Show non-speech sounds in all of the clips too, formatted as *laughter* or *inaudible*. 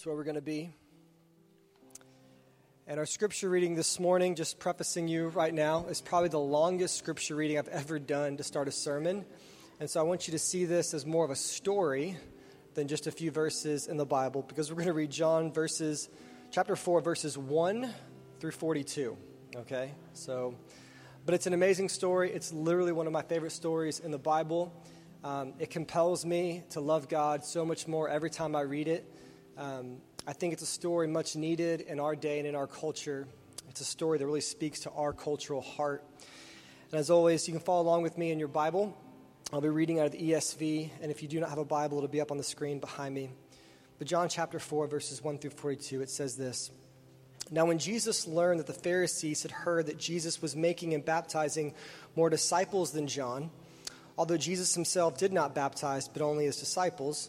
That's where we're going to be. And our scripture reading this morning, just prefacing you right now, is probably the longest scripture reading I've ever done to start a sermon. And so I want you to see this as more of a story than just a few verses in the Bible, because we're going to read John verses, chapter 4, verses 1 through 42. Okay? So, but it's an amazing story. It's literally one of my favorite stories in the Bible. Um, it compels me to love God so much more every time I read it. Um, I think it's a story much needed in our day and in our culture. It's a story that really speaks to our cultural heart. And as always, you can follow along with me in your Bible. I'll be reading out of the ESV, and if you do not have a Bible, it'll be up on the screen behind me. But John chapter 4, verses 1 through 42, it says this Now, when Jesus learned that the Pharisees had heard that Jesus was making and baptizing more disciples than John, although Jesus himself did not baptize, but only his disciples,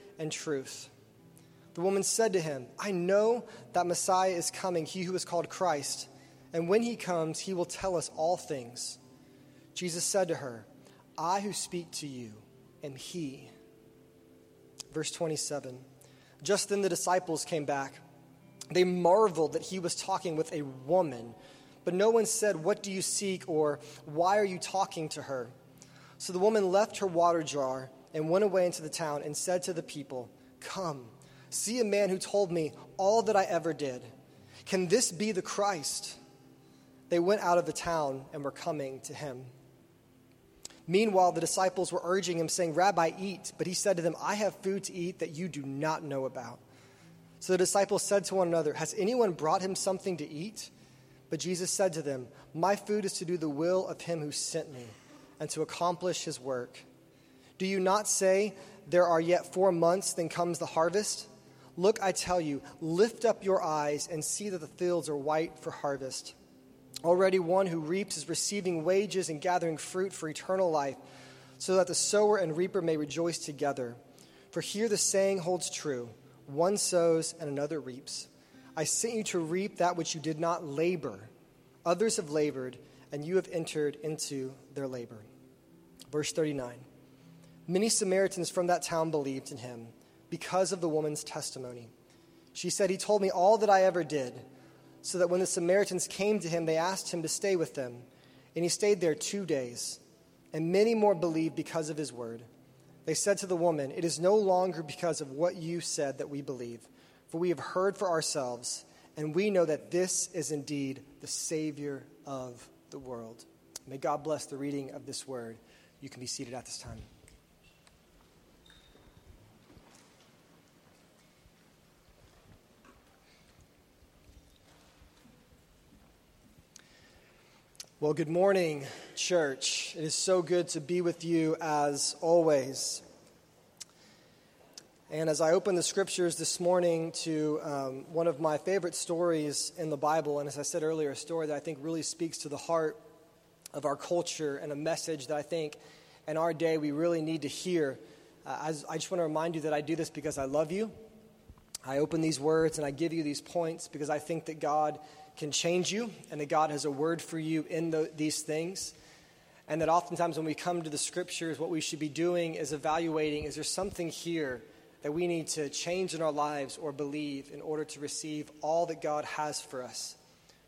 and truth. The woman said to him, I know that Messiah is coming, he who is called Christ, and when he comes, he will tell us all things. Jesus said to her, I who speak to you am he. Verse 27 Just then the disciples came back. They marveled that he was talking with a woman, but no one said, What do you seek? or Why are you talking to her? So the woman left her water jar and went away into the town and said to the people, Come, see a man who told me all that I ever did. Can this be the Christ? They went out of the town and were coming to him. Meanwhile, the disciples were urging him, saying, Rabbi, eat. But he said to them, I have food to eat that you do not know about. So the disciples said to one another, Has anyone brought him something to eat? But Jesus said to them, My food is to do the will of him who sent me and to accomplish his work. Do you not say, There are yet four months, then comes the harvest? Look, I tell you, lift up your eyes and see that the fields are white for harvest. Already one who reaps is receiving wages and gathering fruit for eternal life, so that the sower and reaper may rejoice together. For here the saying holds true one sows and another reaps. I sent you to reap that which you did not labor. Others have labored, and you have entered into their labor. Verse 39. Many Samaritans from that town believed in him because of the woman's testimony. She said, He told me all that I ever did. so that when the Samaritans came to him, they asked him to stay with them. And he stayed there two days. And many more believed because of his word. They said to the woman, It is no longer because of what you said that we believe, for we have heard for ourselves, and we know that this is indeed the Savior of the world. May God bless the reading of this word. You can be seated at this time. Well, good morning, church. It is so good to be with you as always. And as I open the scriptures this morning to um, one of my favorite stories in the Bible, and as I said earlier, a story that I think really speaks to the heart of our culture and a message that I think in our day we really need to hear. Uh, I just want to remind you that I do this because I love you. I open these words and I give you these points because I think that God can change you and that God has a word for you in the, these things. And that oftentimes when we come to the scriptures, what we should be doing is evaluating is there something here that we need to change in our lives or believe in order to receive all that God has for us?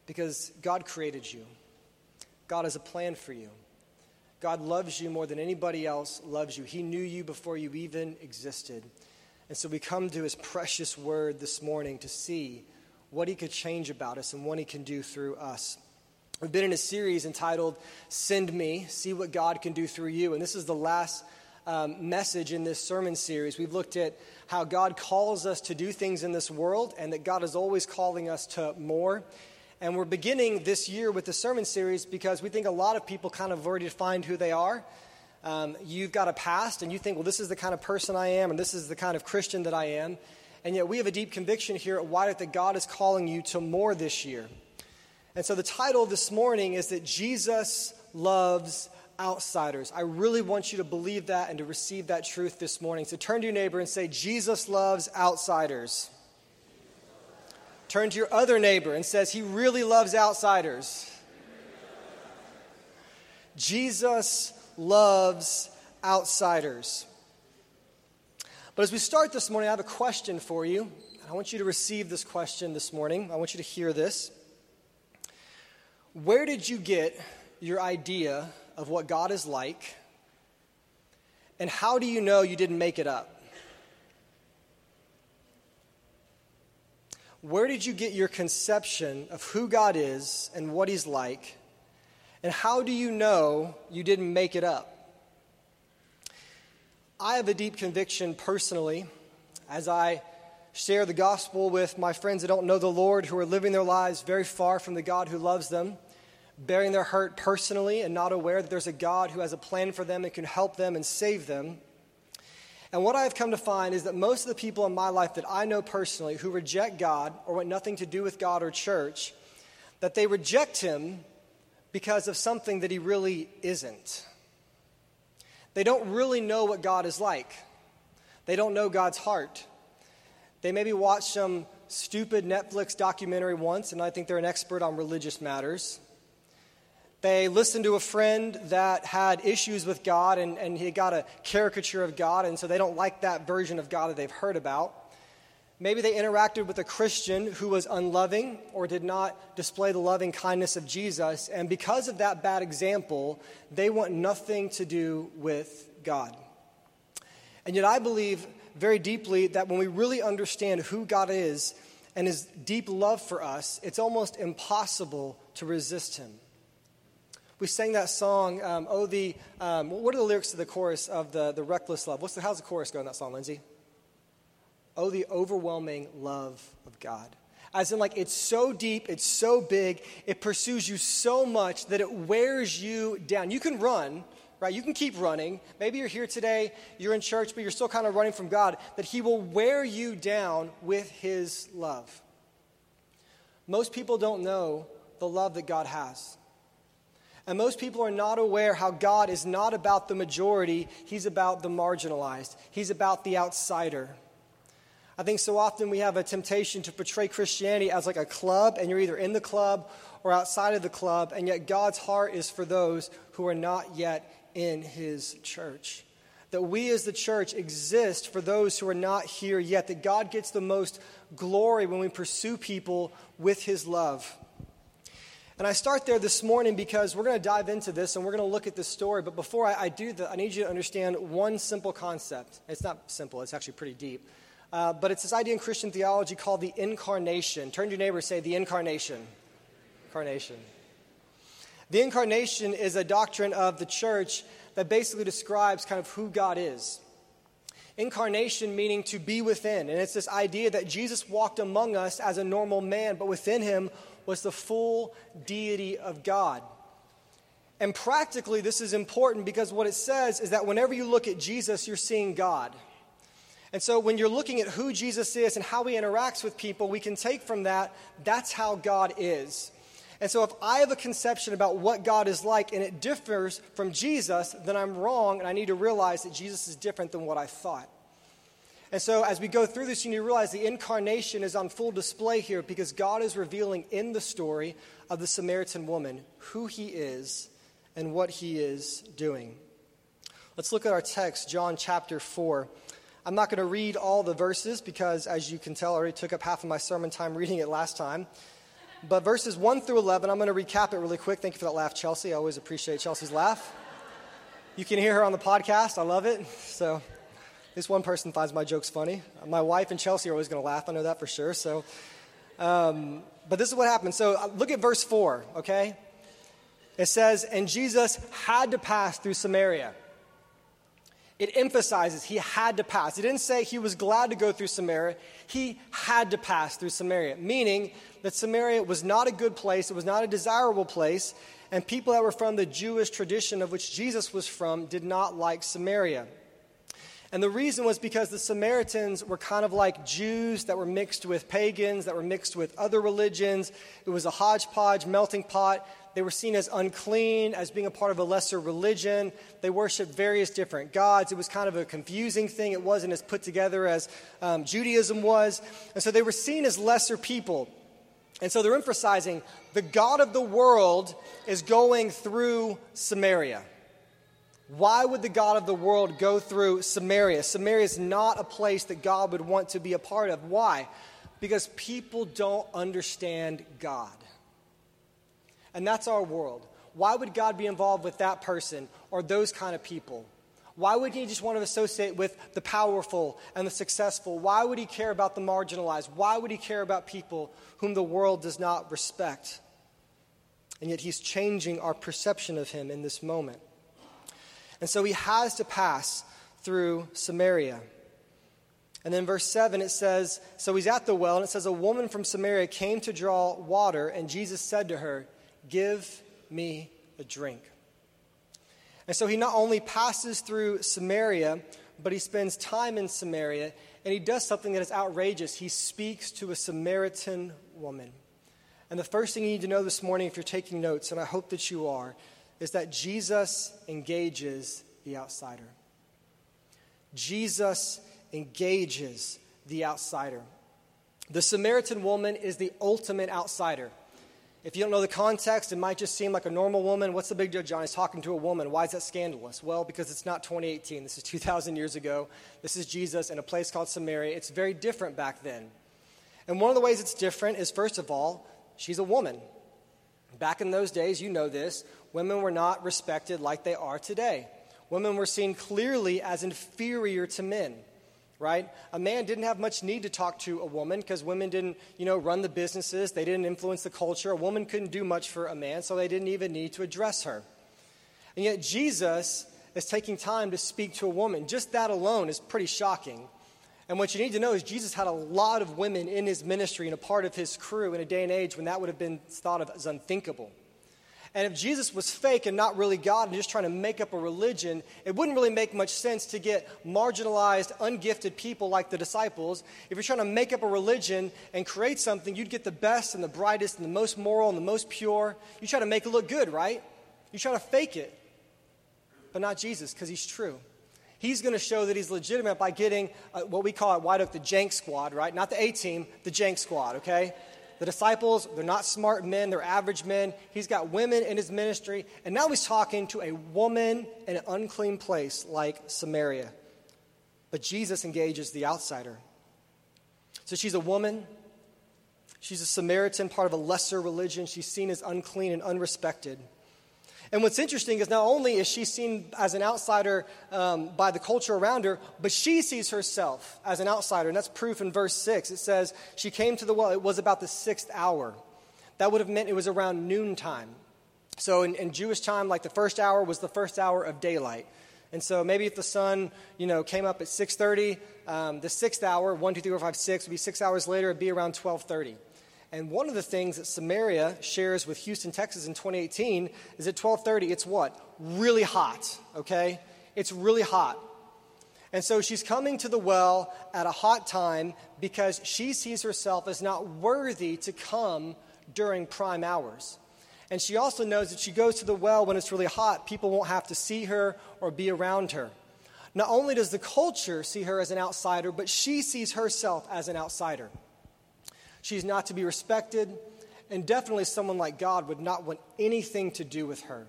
Because God created you, God has a plan for you. God loves you more than anybody else loves you. He knew you before you even existed. And so we come to his precious word this morning to see what he could change about us and what he can do through us. We've been in a series entitled Send Me, See What God Can Do Through You. And this is the last um, message in this sermon series. We've looked at how God calls us to do things in this world and that God is always calling us to more. And we're beginning this year with the sermon series because we think a lot of people kind of already defined who they are. Um, you've got a past and you think, well, this is the kind of person I am and this is the kind of Christian that I am. And yet we have a deep conviction here at White that God is calling you to more this year. And so the title this morning is that Jesus loves outsiders. I really want you to believe that and to receive that truth this morning. So turn to your neighbor and say, Jesus loves outsiders. Turn to your other neighbor and says, He really loves outsiders. Jesus loves outsiders. But as we start this morning, I have a question for you. I want you to receive this question this morning. I want you to hear this. Where did you get your idea of what God is like? And how do you know you didn't make it up? Where did you get your conception of who God is and what He's like? And how do you know you didn't make it up? I have a deep conviction personally as I share the gospel with my friends that don't know the Lord, who are living their lives very far from the God who loves them, bearing their hurt personally and not aware that there's a God who has a plan for them and can help them and save them. And what I've come to find is that most of the people in my life that I know personally who reject God or want nothing to do with God or church, that they reject Him because of something that He really isn't. They don't really know what God is like. They don't know God's heart. They maybe watched some stupid Netflix documentary once, and I think they're an expert on religious matters. They listened to a friend that had issues with God, and, and he got a caricature of God, and so they don't like that version of God that they've heard about. Maybe they interacted with a Christian who was unloving or did not display the loving kindness of Jesus, and because of that bad example, they want nothing to do with God. And yet, I believe very deeply that when we really understand who God is and his deep love for us, it's almost impossible to resist him. We sang that song, um, Oh, the, um, what are the lyrics to the chorus of the, the Reckless Love? What's the, how's the chorus going in that song, Lindsay? Oh, the overwhelming love of God. As in, like, it's so deep, it's so big, it pursues you so much that it wears you down. You can run, right? You can keep running. Maybe you're here today, you're in church, but you're still kind of running from God, that He will wear you down with His love. Most people don't know the love that God has. And most people are not aware how God is not about the majority, He's about the marginalized, He's about the outsider. I think so often we have a temptation to portray Christianity as like a club, and you're either in the club or outside of the club, and yet God's heart is for those who are not yet in his church. that we as the church exist for those who are not here yet, that God gets the most glory when we pursue people with his love. And I start there this morning because we're going to dive into this and we're going to look at this story. But before I, I do that, I need you to understand one simple concept. It's not simple, it's actually pretty deep. Uh, but it's this idea in Christian theology called the incarnation. Turn to your neighbor and say, the incarnation. Incarnation. The incarnation is a doctrine of the church that basically describes kind of who God is. Incarnation meaning to be within. And it's this idea that Jesus walked among us as a normal man, but within him was the full deity of God. And practically, this is important because what it says is that whenever you look at Jesus, you're seeing God. And so, when you're looking at who Jesus is and how he interacts with people, we can take from that that's how God is. And so, if I have a conception about what God is like and it differs from Jesus, then I'm wrong, and I need to realize that Jesus is different than what I thought. And so, as we go through this, you need to realize the incarnation is on full display here because God is revealing in the story of the Samaritan woman who he is and what he is doing. Let's look at our text, John chapter 4. I'm not going to read all the verses because, as you can tell, I already took up half of my sermon time reading it last time. But verses 1 through 11, I'm going to recap it really quick. Thank you for that laugh, Chelsea. I always appreciate Chelsea's laugh. You can hear her on the podcast. I love it. So this one person finds my jokes funny. My wife and Chelsea are always going to laugh. I know that for sure. So, um, but this is what happened. So uh, look at verse 4, okay? It says, And Jesus had to pass through Samaria. It emphasizes he had to pass. It didn't say he was glad to go through Samaria. He had to pass through Samaria, meaning that Samaria was not a good place, it was not a desirable place, and people that were from the Jewish tradition of which Jesus was from did not like Samaria. And the reason was because the Samaritans were kind of like Jews that were mixed with pagans, that were mixed with other religions. It was a hodgepodge, melting pot. They were seen as unclean, as being a part of a lesser religion. They worshiped various different gods. It was kind of a confusing thing. It wasn't as put together as um, Judaism was. And so they were seen as lesser people. And so they're emphasizing the God of the world is going through Samaria. Why would the God of the world go through Samaria? Samaria is not a place that God would want to be a part of. Why? Because people don't understand God. And that's our world. Why would God be involved with that person or those kind of people? Why would he just want to associate with the powerful and the successful? Why would he care about the marginalized? Why would he care about people whom the world does not respect? And yet he's changing our perception of him in this moment. And so he has to pass through Samaria. And then verse 7, it says, So he's at the well, and it says, A woman from Samaria came to draw water, and Jesus said to her, Give me a drink. And so he not only passes through Samaria, but he spends time in Samaria, and he does something that is outrageous. He speaks to a Samaritan woman. And the first thing you need to know this morning, if you're taking notes, and I hope that you are, is that Jesus engages the outsider. Jesus engages the outsider. The Samaritan woman is the ultimate outsider. If you don't know the context, it might just seem like a normal woman. What's the big deal? John is talking to a woman. Why is that scandalous? Well, because it's not 2018. This is 2,000 years ago. This is Jesus in a place called Samaria. It's very different back then. And one of the ways it's different is, first of all, she's a woman. Back in those days, you know this, women were not respected like they are today. Women were seen clearly as inferior to men, right? A man didn't have much need to talk to a woman because women didn't, you know, run the businesses, they didn't influence the culture. A woman couldn't do much for a man, so they didn't even need to address her. And yet Jesus is taking time to speak to a woman. Just that alone is pretty shocking. And what you need to know is Jesus had a lot of women in his ministry and a part of his crew in a day and age when that would have been thought of as unthinkable. And if Jesus was fake and not really God and just trying to make up a religion, it wouldn't really make much sense to get marginalized, ungifted people like the disciples. If you're trying to make up a religion and create something, you'd get the best and the brightest and the most moral and the most pure. You try to make it look good, right? You try to fake it. But not Jesus, because he's true. He's going to show that he's legitimate by getting uh, what we call at White Oak the Jank Squad, right? Not the A team, the Jank Squad, okay? The disciples, they're not smart men, they're average men. He's got women in his ministry, and now he's talking to a woman in an unclean place like Samaria. But Jesus engages the outsider. So she's a woman, she's a Samaritan, part of a lesser religion. She's seen as unclean and unrespected. And what's interesting is not only is she seen as an outsider um, by the culture around her, but she sees herself as an outsider. And that's proof in verse 6. It says, She came to the well, it was about the sixth hour. That would have meant it was around noontime. So in, in Jewish time, like the first hour was the first hour of daylight. And so maybe if the sun, you know, came up at 6.30, um, the sixth hour, 1, 2, 3, 4, 5, 6, would be six hours later, it'd be around 12.30. And one of the things that Samaria shares with Houston, Texas in 2018 is at 12:30 it's what? Really hot, okay? It's really hot. And so she's coming to the well at a hot time because she sees herself as not worthy to come during prime hours. And she also knows that she goes to the well when it's really hot, people won't have to see her or be around her. Not only does the culture see her as an outsider, but she sees herself as an outsider. She's not to be respected, and definitely someone like God would not want anything to do with her.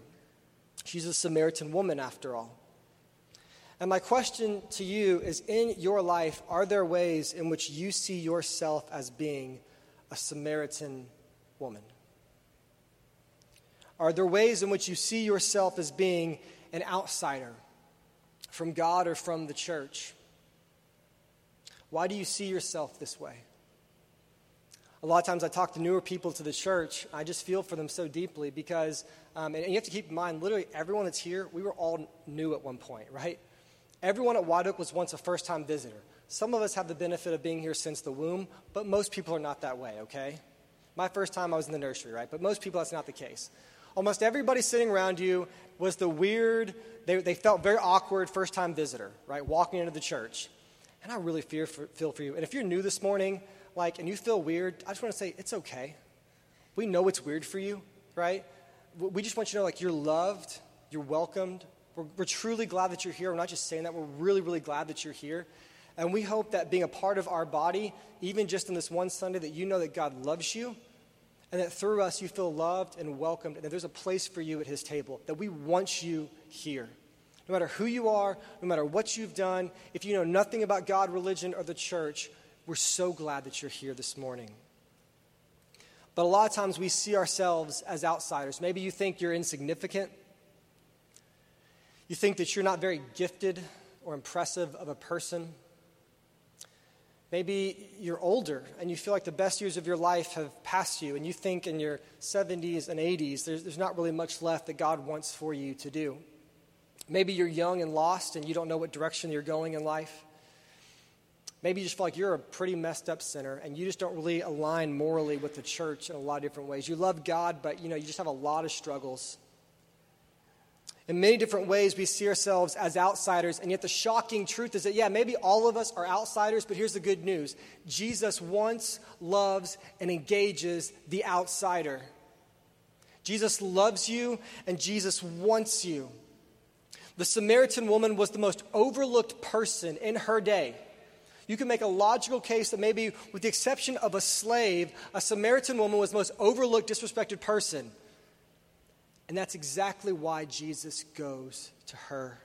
She's a Samaritan woman, after all. And my question to you is in your life, are there ways in which you see yourself as being a Samaritan woman? Are there ways in which you see yourself as being an outsider from God or from the church? Why do you see yourself this way? A lot of times I talk to newer people to the church. I just feel for them so deeply because, um, and, and, you have to keep in mind, literally everyone that's here, we were all new at one point, right? Everyone at White Oak was once a first time visitor. Some of us have the benefit of being here since the womb, but most people are not that way, okay? My first time I was in the nursery, right? But most people, that's not the case. Almost everybody sitting around you was the weird, they, they felt very awkward first time visitor, right? Walking into the church. And I really fear for, feel for you. And if you're new this morning, like, and you feel weird, I just want to say it's okay. We know it's weird for you, right? We just want you to know, like, you're loved, you're welcomed. We're, we're truly glad that you're here. We're not just saying that, we're really, really glad that you're here. And we hope that being a part of our body, even just in this one Sunday, that you know that God loves you and that through us you feel loved and welcomed and that there's a place for you at His table, that we want you here. No matter who you are, no matter what you've done, if you know nothing about God, religion, or the church, we're so glad that you're here this morning. But a lot of times we see ourselves as outsiders. Maybe you think you're insignificant. You think that you're not very gifted or impressive of a person. Maybe you're older and you feel like the best years of your life have passed you, and you think in your 70s and 80s there's, there's not really much left that God wants for you to do. Maybe you're young and lost and you don't know what direction you're going in life. Maybe you just feel like you're a pretty messed up sinner and you just don't really align morally with the church in a lot of different ways. You love God, but you know, you just have a lot of struggles. In many different ways, we see ourselves as outsiders, and yet the shocking truth is that, yeah, maybe all of us are outsiders, but here's the good news Jesus wants, loves, and engages the outsider. Jesus loves you, and Jesus wants you. The Samaritan woman was the most overlooked person in her day. You can make a logical case that maybe, with the exception of a slave, a Samaritan woman was the most overlooked, disrespected person. And that's exactly why Jesus goes to her.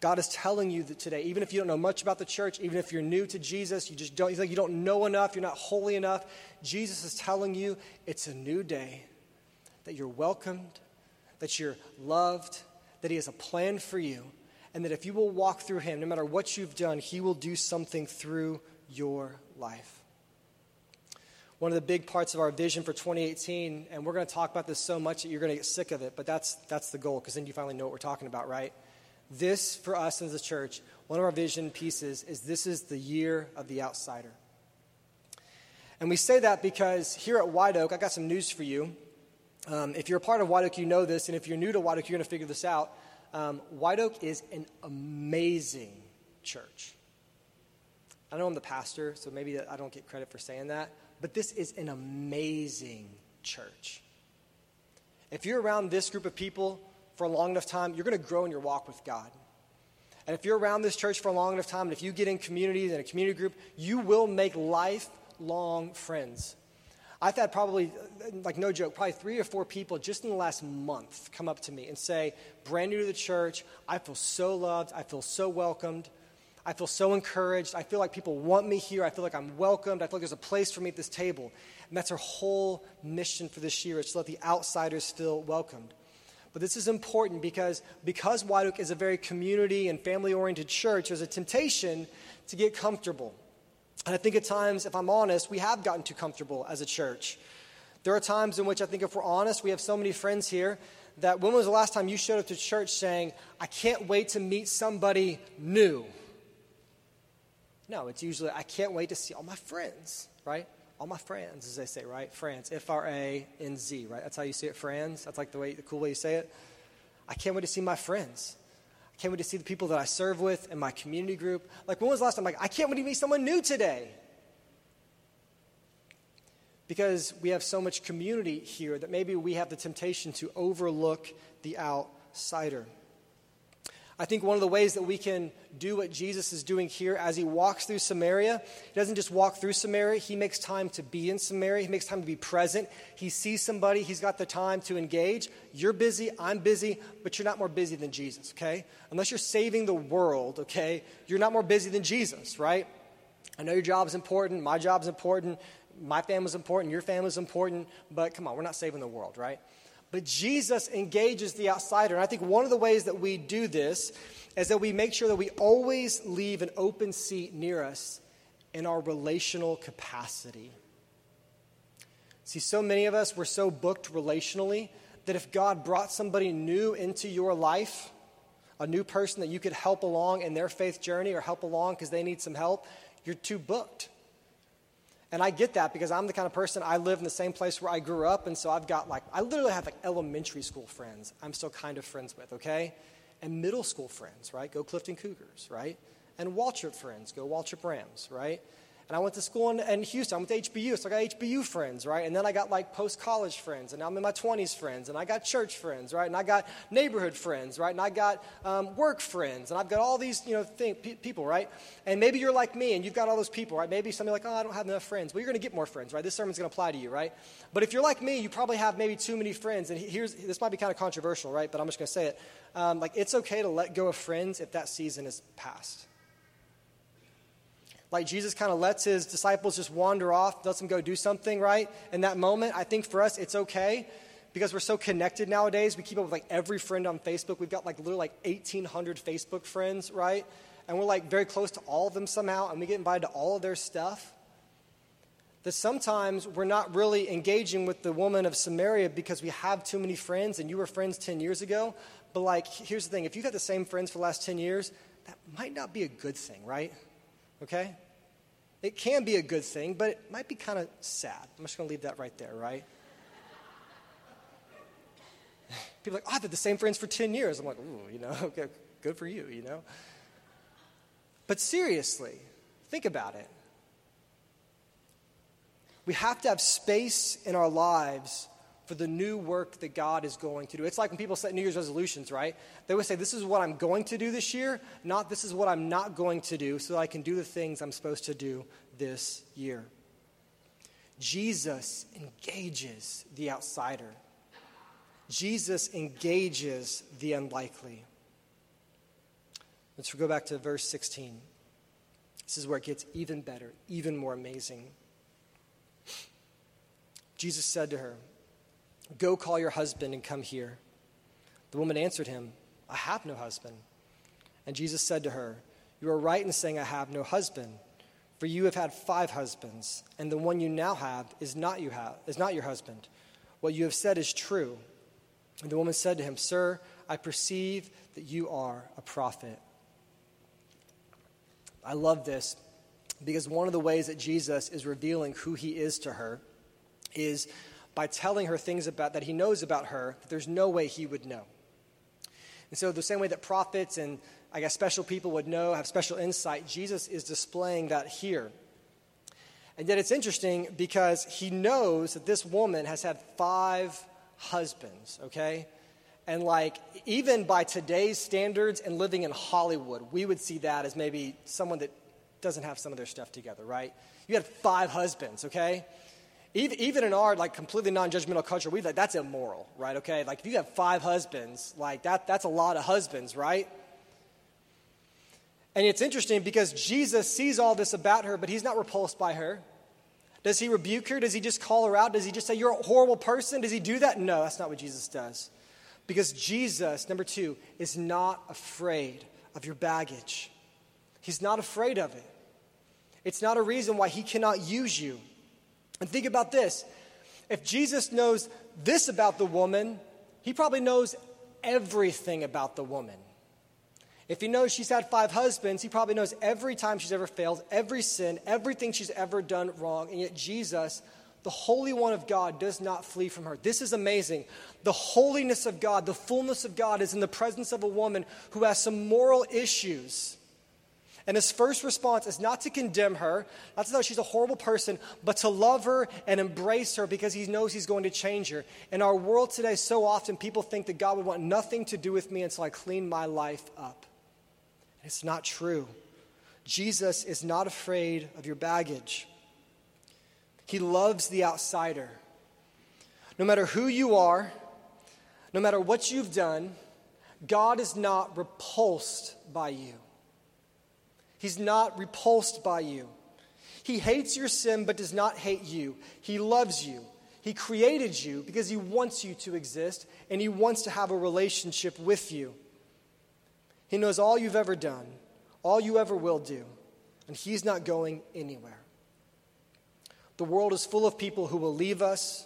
God is telling you that today, even if you don't know much about the church, even if you're new to Jesus, you just don't, you, don't know enough, you're not holy enough, Jesus is telling you it's a new day, that you're welcomed, that you're loved, that He has a plan for you, and that if you will walk through Him, no matter what you've done, He will do something through your life. One of the big parts of our vision for 2018, and we're going to talk about this so much that you're going to get sick of it, but that's, that's the goal, because then you finally know what we're talking about, right? This, for us as a church, one of our vision pieces is this is the year of the outsider. And we say that because here at White Oak, I got some news for you. Um, if you're a part of White Oak, you know this, and if you're new to White Oak, you're going to figure this out. Um, White Oak is an amazing church. I know I'm the pastor, so maybe I don't get credit for saying that, but this is an amazing church. If you're around this group of people for a long enough time, you're going to grow in your walk with God. And if you're around this church for a long enough time, and if you get in communities and a community group, you will make lifelong friends. I've had probably, like no joke, probably three or four people just in the last month come up to me and say, brand new to the church, I feel so loved, I feel so welcomed, I feel so encouraged, I feel like people want me here, I feel like I'm welcomed, I feel like there's a place for me at this table. And that's our whole mission for this year, is to let the outsiders feel welcomed. But this is important because because Oak is a very community and family oriented church, there's a temptation to get comfortable. And I think at times, if I'm honest, we have gotten too comfortable as a church. There are times in which I think, if we're honest, we have so many friends here that when was the last time you showed up to church saying, I can't wait to meet somebody new? No, it's usually, I can't wait to see all my friends, right? All my friends, as they say, right? Friends, F R A N Z, right? That's how you say it, friends. That's like the way, the cool way you say it. I can't wait to see my friends. I can't wait to see the people that I serve with in my community group. Like, when was the last time? I'm like, I can't wait to meet someone new today. Because we have so much community here that maybe we have the temptation to overlook the outsider. I think one of the ways that we can do what Jesus is doing here as he walks through Samaria, he doesn't just walk through Samaria, he makes time to be in Samaria, he makes time to be present. He sees somebody, he's got the time to engage. You're busy, I'm busy, but you're not more busy than Jesus, okay? Unless you're saving the world, okay, you're not more busy than Jesus, right? I know your job is important, my job is important, my family's important, your family's important, but come on, we're not saving the world, right? But Jesus engages the outsider. And I think one of the ways that we do this is that we make sure that we always leave an open seat near us in our relational capacity. See, so many of us, we're so booked relationally that if God brought somebody new into your life, a new person that you could help along in their faith journey or help along because they need some help, you're too booked. And I get that because I'm the kind of person, I live in the same place where I grew up. And so I've got like, I literally have like elementary school friends I'm still kind of friends with, okay? And middle school friends, right? Go Clifton Cougars, right? And Waltrip friends, go Waltrip Rams, right? And I went to school in, in, Houston. I went to HBU, so I got HBU friends, right? And then I got like post college friends, and now I'm in my 20s friends, and I got church friends, right? And I got neighborhood friends, right? And I got um, work friends, and I've got all these, you know, people, right? And maybe you're like me, and you've got all those people, right? Maybe somebody like, oh, I don't have enough friends. Well, you're going to get more friends, right? This sermon's going to apply to you, right? But if you're like me, you probably have maybe too many friends. And here's this might be kind of controversial, right? But I'm just going to say it. Um, like, it's okay to let go of friends if that season is past like Jesus kind of lets his disciples just wander off, lets them go do something, right? In that moment, I think for us, it's okay because we're so connected nowadays. We keep up with like every friend on Facebook. We've got like literally like 1,800 Facebook friends, right? And we're like very close to all of them somehow, and we get invited to all of their stuff. That sometimes we're not really engaging with the woman of Samaria because we have too many friends, and you were friends 10 years ago. But like, here's the thing if you've had the same friends for the last 10 years, that might not be a good thing, right? Okay? It can be a good thing, but it might be kind of sad. I'm just going to leave that right there, right? *laughs* People are like, oh, I've had the same friends for 10 years. I'm like, ooh, you know, *laughs* okay, good for you, you know? But seriously, think about it. We have to have space in our lives for the new work that God is going to do. It's like when people set New Year's resolutions, right? They would say, This is what I'm going to do this year, not this is what I'm not going to do, so that I can do the things I'm supposed to do this year. Jesus engages the outsider, Jesus engages the unlikely. Let's go back to verse 16. This is where it gets even better, even more amazing. Jesus said to her, Go call your husband and come here. The woman answered him, I have no husband. And Jesus said to her, You are right in saying, I have no husband. For you have had five husbands, and the one you now have is not, you have, is not your husband. What you have said is true. And the woman said to him, Sir, I perceive that you are a prophet. I love this because one of the ways that Jesus is revealing who he is to her is by telling her things about that he knows about her that there's no way he would know. And so, the same way that prophets and I guess special people would know, have special insight, Jesus is displaying that here. And yet, it's interesting because he knows that this woman has had five husbands, okay? And like, even by today's standards and living in Hollywood, we would see that as maybe someone that doesn't have some of their stuff together, right? You had five husbands, okay? Even, in our like completely non-judgmental culture, we like that's immoral, right? Okay, like if you have five husbands, like that, that's a lot of husbands, right? And it's interesting because Jesus sees all this about her, but he's not repulsed by her. Does he rebuke her? Does he just call her out? Does he just say, You're a horrible person? Does he do that? No, that's not what Jesus does. Because Jesus, number two, is not afraid of your baggage. He's not afraid of it. It's not a reason why he cannot use you. And think about this if Jesus knows this about the woman, he probably knows everything about the woman. If he knows she's had five husbands, he probably knows every time she's ever failed, every sin, everything she's ever done wrong. And yet, Jesus, the Holy One of God, does not flee from her. This is amazing. The holiness of God, the fullness of God, is in the presence of a woman who has some moral issues. And his first response is not to condemn her, not to her she's a horrible person, but to love her and embrace her because he knows he's going to change her. In our world today, so often people think that God would want nothing to do with me until I clean my life up. It's not true. Jesus is not afraid of your baggage. He loves the outsider. No matter who you are, no matter what you've done, God is not repulsed by you. He's not repulsed by you. He hates your sin but does not hate you. He loves you. He created you because He wants you to exist and He wants to have a relationship with you. He knows all you've ever done, all you ever will do, and He's not going anywhere. The world is full of people who will leave us,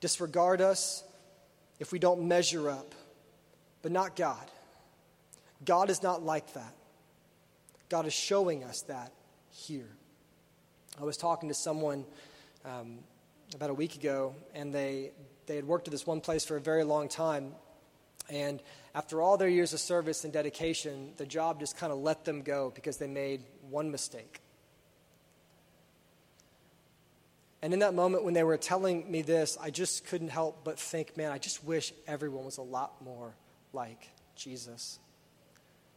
disregard us, if we don't measure up, but not God. God is not like that. God is showing us that here. I was talking to someone um, about a week ago, and they, they had worked at this one place for a very long time. And after all their years of service and dedication, the job just kind of let them go because they made one mistake. And in that moment when they were telling me this, I just couldn't help but think, man, I just wish everyone was a lot more like Jesus.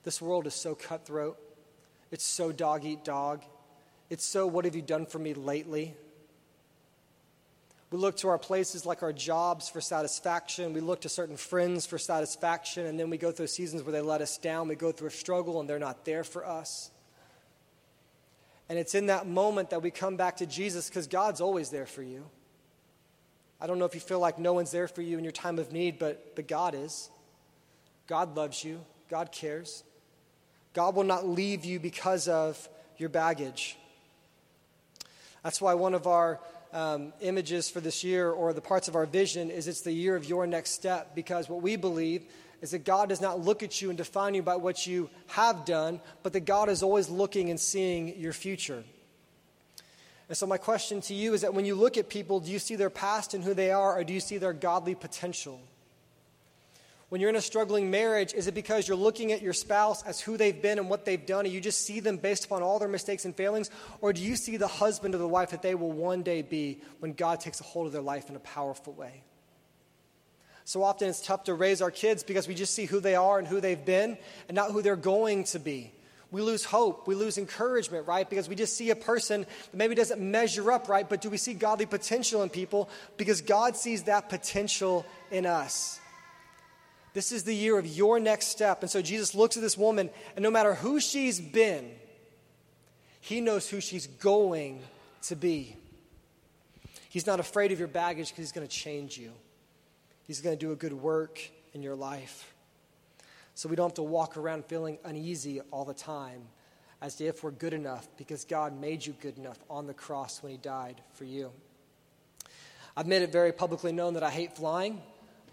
This world is so cutthroat. It's so dog eat dog. It's so, what have you done for me lately? We look to our places like our jobs for satisfaction. We look to certain friends for satisfaction. And then we go through seasons where they let us down. We go through a struggle and they're not there for us. And it's in that moment that we come back to Jesus because God's always there for you. I don't know if you feel like no one's there for you in your time of need, but, but God is. God loves you, God cares. God will not leave you because of your baggage. That's why one of our um, images for this year or the parts of our vision is it's the year of your next step because what we believe is that God does not look at you and define you by what you have done, but that God is always looking and seeing your future. And so, my question to you is that when you look at people, do you see their past and who they are, or do you see their godly potential? When you're in a struggling marriage, is it because you're looking at your spouse as who they've been and what they've done, and you just see them based upon all their mistakes and failings? Or do you see the husband or the wife that they will one day be when God takes a hold of their life in a powerful way? So often it's tough to raise our kids because we just see who they are and who they've been and not who they're going to be. We lose hope. We lose encouragement, right? Because we just see a person that maybe doesn't measure up, right? But do we see godly potential in people? Because God sees that potential in us. This is the year of your next step. And so Jesus looks at this woman, and no matter who she's been, he knows who she's going to be. He's not afraid of your baggage because he's going to change you. He's going to do a good work in your life. So we don't have to walk around feeling uneasy all the time as if we're good enough because God made you good enough on the cross when he died for you. I've made it very publicly known that I hate flying.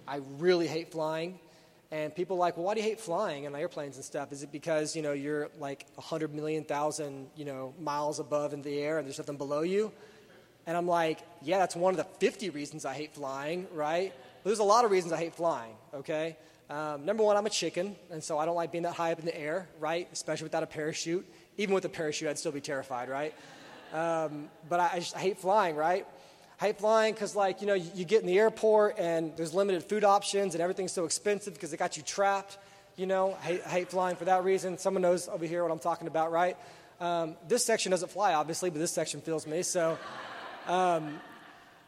I really hate flying. And people are like, well, why do you hate flying on airplanes and stuff? Is it because, you know, you're like 100 million thousand, you know, miles above in the air and there's nothing below you? And I'm like, yeah, that's one of the 50 reasons I hate flying, right? But there's a lot of reasons I hate flying, okay? Um, number one, I'm a chicken, and so I don't like being that high up in the air, right? Especially without a parachute. Even with a parachute, I'd still be terrified, right? Um, but I, I, just, I hate flying, right? Hate flying because, like, you know, you, you, get in the airport and there's limited food options and everything's so expensive because they got you trapped. You know, I hate, hate, flying for that reason. Someone knows over here what I'm talking about, right? Um, this section doesn't fly, obviously, but this section feels me. So, um,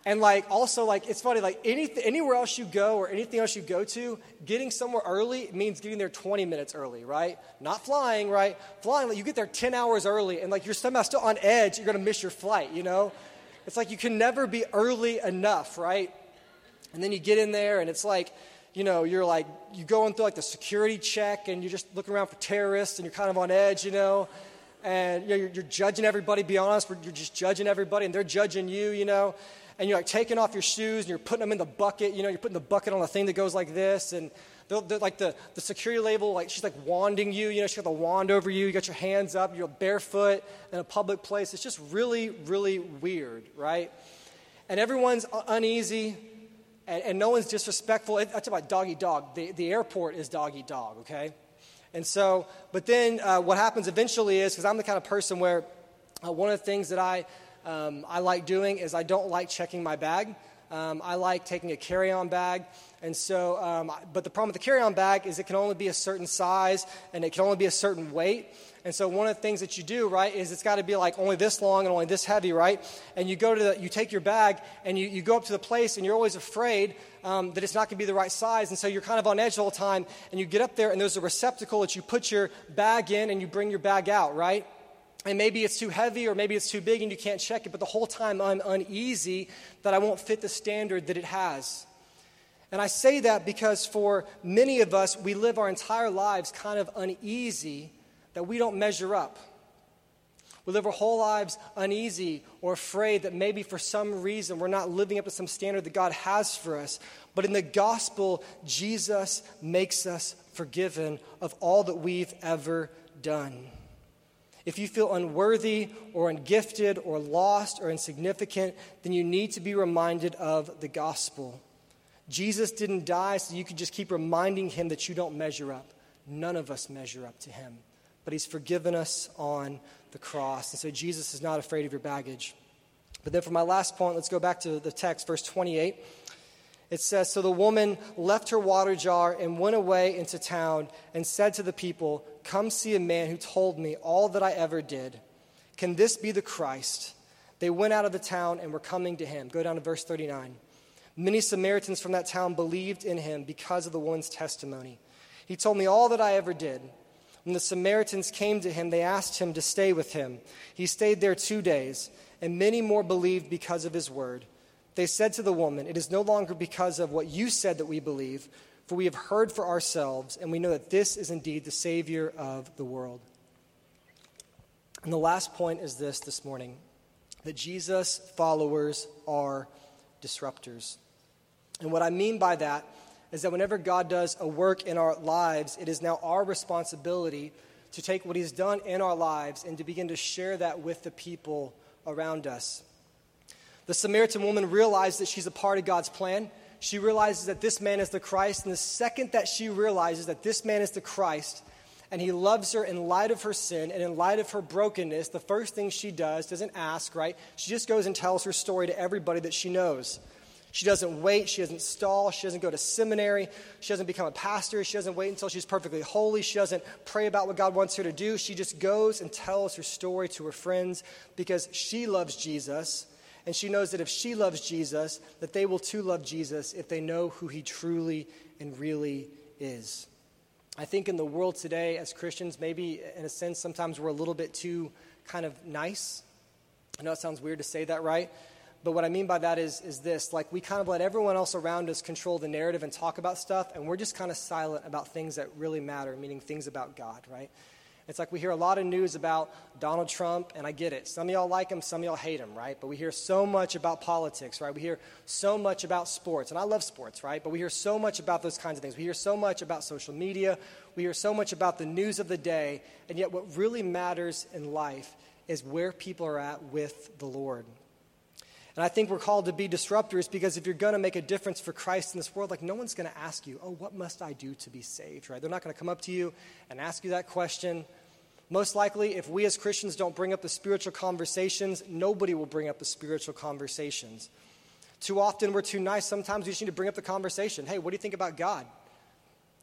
And like also like it's funny like any, anywhere else you go or anything else you go to, getting somewhere early means getting there 20 minutes early, right? Not flying, right? Flying like you get there 10 hours early and like you're somehow still on edge, you're gonna miss your flight, you know? It's like you can never be early enough, right? And then you get in there and it's like, you know, you're like you're going through like the security check and you're just looking around for terrorists and you're kind of on edge, you know? And you know, you're, you're judging everybody, be honest, you're just judging everybody and they're judging you, you know? and you're like taking off your shoes and you're putting them in the bucket. You know, you're putting the bucket on the thing that goes like this. And like the, the security label, like she's like wanding you. You know, she's got the wand over you. You got your hands up. You're barefoot in a public place. It's just really, really weird, right? And everyone's uneasy and, and no one's disrespectful. It, talk about doggy dog. The, the airport is doggy dog, okay? And so, but then uh, what happens eventually is, because I'm the kind of person where uh, one of the things that I um, I like doing is I don't like checking my bag. Um, I like taking a carry on bag. And so, um, but the problem with the carry on bag is it can only be a certain size and it can only be a certain weight. And so, one of the things that you do, right, is it's got to be like only this long and only this heavy, right? And you go to the, you take your bag and you, you go up to the place and you're always afraid um, that it's not going to be the right size. And so, you're kind of on edge all the time. And you get up there and there's a receptacle that you put your bag in and you bring your bag out, right? And maybe it's too heavy or maybe it's too big and you can't check it, but the whole time I'm uneasy that I won't fit the standard that it has. And I say that because for many of us, we live our entire lives kind of uneasy that we don't measure up. We live our whole lives uneasy or afraid that maybe for some reason we're not living up to some standard that God has for us. But in the gospel, Jesus makes us forgiven of all that we've ever done. If you feel unworthy or ungifted or lost or insignificant, then you need to be reminded of the gospel. Jesus didn't die so you could just keep reminding him that you don't measure up. None of us measure up to him. But he's forgiven us on the cross. And so Jesus is not afraid of your baggage. But then for my last point, let's go back to the text, verse 28. It says So the woman left her water jar and went away into town and said to the people, Come see a man who told me all that I ever did. Can this be the Christ? They went out of the town and were coming to him. Go down to verse 39. Many Samaritans from that town believed in him because of the woman's testimony. He told me all that I ever did. When the Samaritans came to him, they asked him to stay with him. He stayed there two days, and many more believed because of his word. They said to the woman, It is no longer because of what you said that we believe, for we have heard for ourselves, and we know that this is indeed the Savior of the world. And the last point is this this morning that Jesus' followers are disruptors. And what I mean by that is that whenever God does a work in our lives, it is now our responsibility to take what He's done in our lives and to begin to share that with the people around us. The Samaritan woman realized that she's a part of God's plan. She realizes that this man is the Christ. And the second that she realizes that this man is the Christ, and he loves her in light of her sin and in light of her brokenness, the first thing she does doesn't ask, right? She just goes and tells her story to everybody that she knows. She doesn't wait. She doesn't stall. She doesn't go to seminary. She doesn't become a pastor. She doesn't wait until she's perfectly holy. She doesn't pray about what God wants her to do. She just goes and tells her story to her friends because she loves Jesus and she knows that if she loves Jesus, that they will too love Jesus if they know who he truly and really is. I think in the world today, as Christians, maybe in a sense, sometimes we're a little bit too kind of nice. I know it sounds weird to say that, right? But what I mean by that is, is this like, we kind of let everyone else around us control the narrative and talk about stuff, and we're just kind of silent about things that really matter, meaning things about God, right? It's like we hear a lot of news about Donald Trump, and I get it. Some of y'all like him, some of y'all hate him, right? But we hear so much about politics, right? We hear so much about sports, and I love sports, right? But we hear so much about those kinds of things. We hear so much about social media. We hear so much about the news of the day, and yet what really matters in life is where people are at with the Lord. And I think we're called to be disruptors because if you're going to make a difference for Christ in this world, like no one's going to ask you, oh, what must I do to be saved, right? They're not going to come up to you and ask you that question. Most likely, if we as Christians don't bring up the spiritual conversations, nobody will bring up the spiritual conversations. Too often, we're too nice. Sometimes we just need to bring up the conversation. Hey, what do you think about God?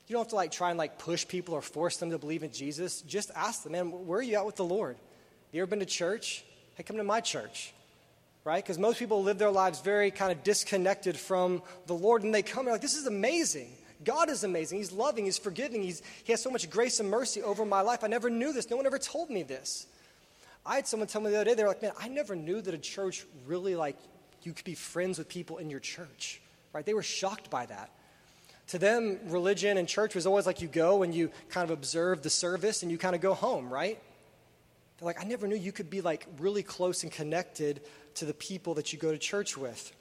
You don't have to like try and like push people or force them to believe in Jesus. Just ask them, man, where are you at with the Lord? Have you ever been to church? Hey, come to my church. Right? Because most people live their lives very kind of disconnected from the Lord, and they come and like, this is amazing. God is amazing. He's loving. He's forgiving. He's, he has so much grace and mercy over my life. I never knew this. No one ever told me this. I had someone tell me the other day, they were like, man, I never knew that a church really like you could be friends with people in your church. Right? They were shocked by that. To them, religion and church was always like you go and you kind of observe the service and you kind of go home, right? They're like, I never knew you could be like really close and connected to the people that you go to church with.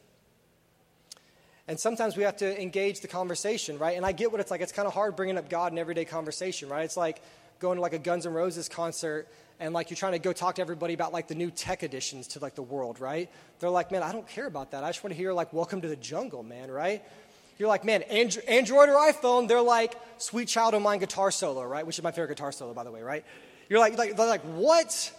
And sometimes we have to engage the conversation, right? And I get what it's like. It's kind of hard bringing up God in everyday conversation, right? It's like going to like a Guns N' Roses concert and like you're trying to go talk to everybody about like the new tech additions to like the world, right? They're like, man, I don't care about that. I just want to hear like Welcome to the Jungle, man, right? You're like, man, Android or iPhone, they're like Sweet Child of Mine guitar solo, right? Which is my favorite guitar solo, by the way, right? You're like, like they're like, what?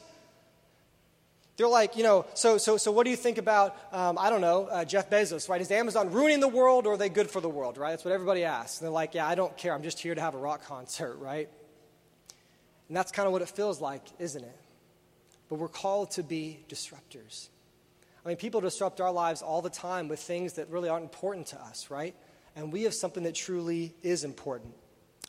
They're like, you know, so, so, so what do you think about, um, I don't know, uh, Jeff Bezos, right? Is Amazon ruining the world or are they good for the world, right? That's what everybody asks. And they're like, yeah, I don't care. I'm just here to have a rock concert, right? And that's kind of what it feels like, isn't it? But we're called to be disruptors. I mean, people disrupt our lives all the time with things that really aren't important to us, right? And we have something that truly is important.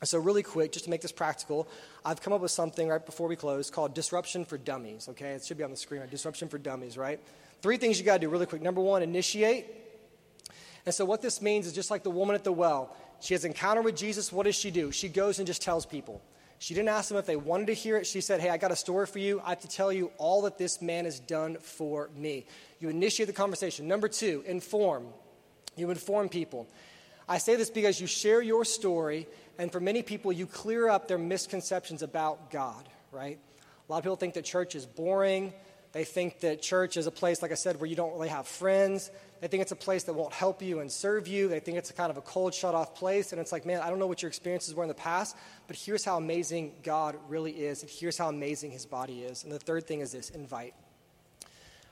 So, really quick, just to make this practical, I've come up with something right before we close called Disruption for Dummies, okay? It should be on the screen, right? Disruption for Dummies, right? Three things you got to do really quick. Number one, initiate. And so, what this means is just like the woman at the well, she has encounter with Jesus. What does she do? She goes and just tells people. She didn't ask them if they wanted to hear it. She said, Hey, I got a story for you. I have to tell you all that this man has done for me. You initiate the conversation. Number two, inform. You inform people. I say this because you share your story, and for many people, you clear up their misconceptions about God, right? A lot of people think that church is boring. They think that church is a place, like I said, where you don't really have friends. They think it's a place that won't help you and serve you. They think it's a kind of a cold, shut off place. And it's like, man, I don't know what your experiences were in the past, but here's how amazing God really is, and here's how amazing his body is. And the third thing is this invite.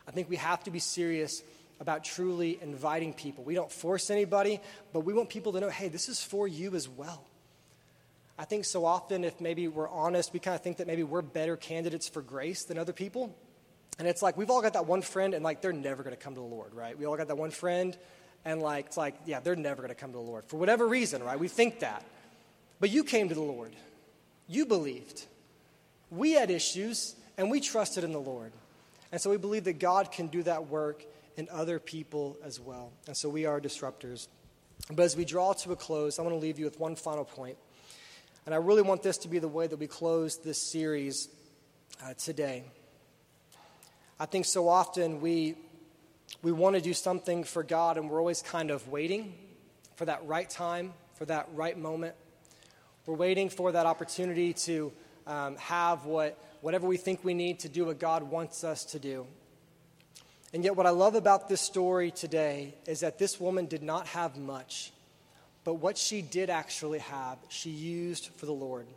I think we have to be serious about truly inviting people. We don't force anybody, but we want people to know hey, this is for you as well. I think so often, if maybe we're honest, we kind of think that maybe we're better candidates for grace than other people. And it's like we've all got that one friend, and like they're never going to come to the Lord, right? We all got that one friend, and like it's like, yeah, they're never going to come to the Lord for whatever reason, right? We think that. But you came to the Lord, you believed. We had issues, and we trusted in the Lord. And so we believe that God can do that work in other people as well. And so we are disruptors. But as we draw to a close, I want to leave you with one final point. And I really want this to be the way that we close this series uh, today. I think so often we, we want to do something for God and we're always kind of waiting for that right time, for that right moment. We're waiting for that opportunity to um, have what, whatever we think we need to do what God wants us to do. And yet, what I love about this story today is that this woman did not have much, but what she did actually have, she used for the Lord.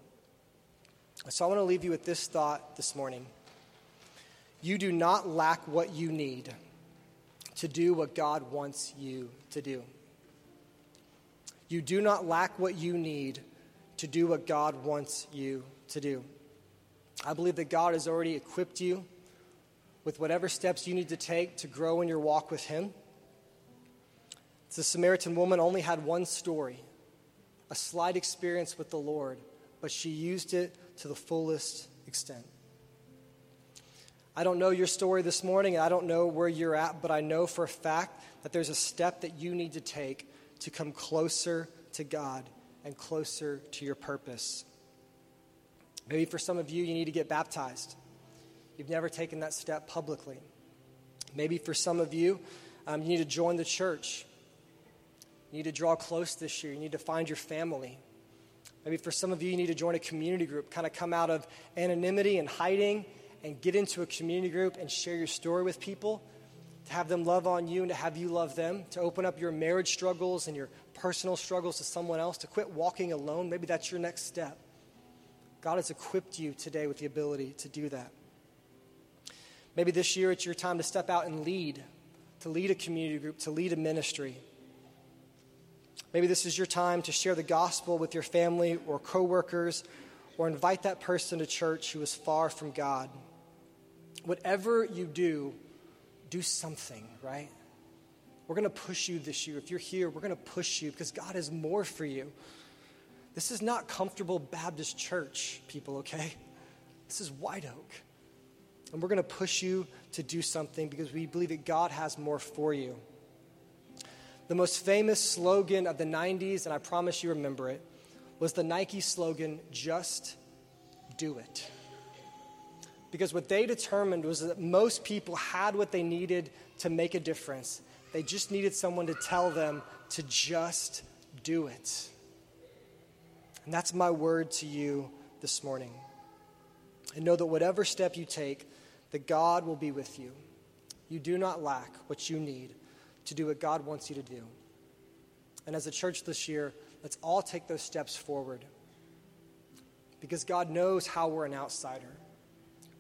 So I want to leave you with this thought this morning. You do not lack what you need to do what God wants you to do. You do not lack what you need to do what God wants you to do. I believe that God has already equipped you with whatever steps you need to take to grow in your walk with Him. The Samaritan woman only had one story, a slight experience with the Lord, but she used it to the fullest extent. I don't know your story this morning, and I don't know where you're at, but I know for a fact that there's a step that you need to take to come closer to God and closer to your purpose. Maybe for some of you, you need to get baptized. You've never taken that step publicly. Maybe for some of you, um, you need to join the church. You need to draw close this year. You need to find your family. Maybe for some of you, you need to join a community group, kind of come out of anonymity and hiding and get into a community group and share your story with people, to have them love on you and to have you love them, to open up your marriage struggles and your personal struggles to someone else, to quit walking alone. Maybe that's your next step. God has equipped you today with the ability to do that. Maybe this year it's your time to step out and lead, to lead a community group, to lead a ministry. Maybe this is your time to share the gospel with your family or coworkers or invite that person to church who is far from God. Whatever you do, do something, right? We're going to push you this year. If you're here, we're going to push you because God has more for you. This is not comfortable Baptist church, people, okay? This is White Oak. And we're going to push you to do something because we believe that God has more for you. The most famous slogan of the 90s, and I promise you remember it, was the Nike slogan, just do it. Because what they determined was that most people had what they needed to make a difference. They just needed someone to tell them to just do it. And that's my word to you this morning. And know that whatever step you take, that God will be with you. You do not lack what you need to do what God wants you to do. And as a church this year, let's all take those steps forward. Because God knows how we're an outsider,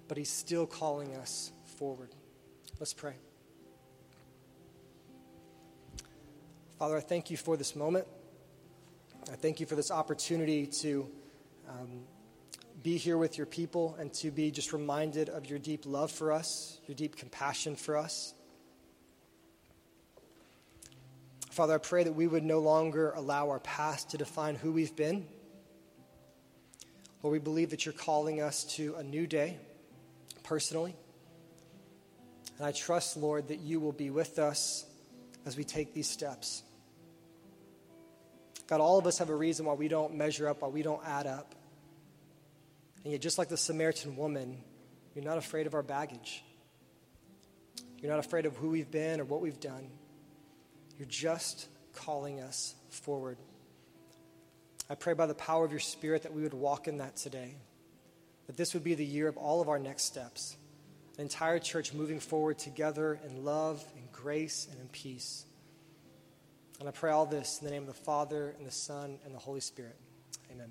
but He's still calling us forward. Let's pray. Father, I thank you for this moment. I thank you for this opportunity to um, be here with your people and to be just reminded of your deep love for us, your deep compassion for us. Father, I pray that we would no longer allow our past to define who we've been. Lord, we believe that you're calling us to a new day personally. And I trust, Lord, that you will be with us as we take these steps. God, all of us have a reason why we don't measure up, why we don't add up. And yet, just like the Samaritan woman, you're not afraid of our baggage. You're not afraid of who we've been or what we've done. You're just calling us forward. I pray by the power of your Spirit that we would walk in that today, that this would be the year of all of our next steps, an entire church moving forward together in love and grace and in peace. And I pray all this in the name of the Father, and the Son, and the Holy Spirit. Amen.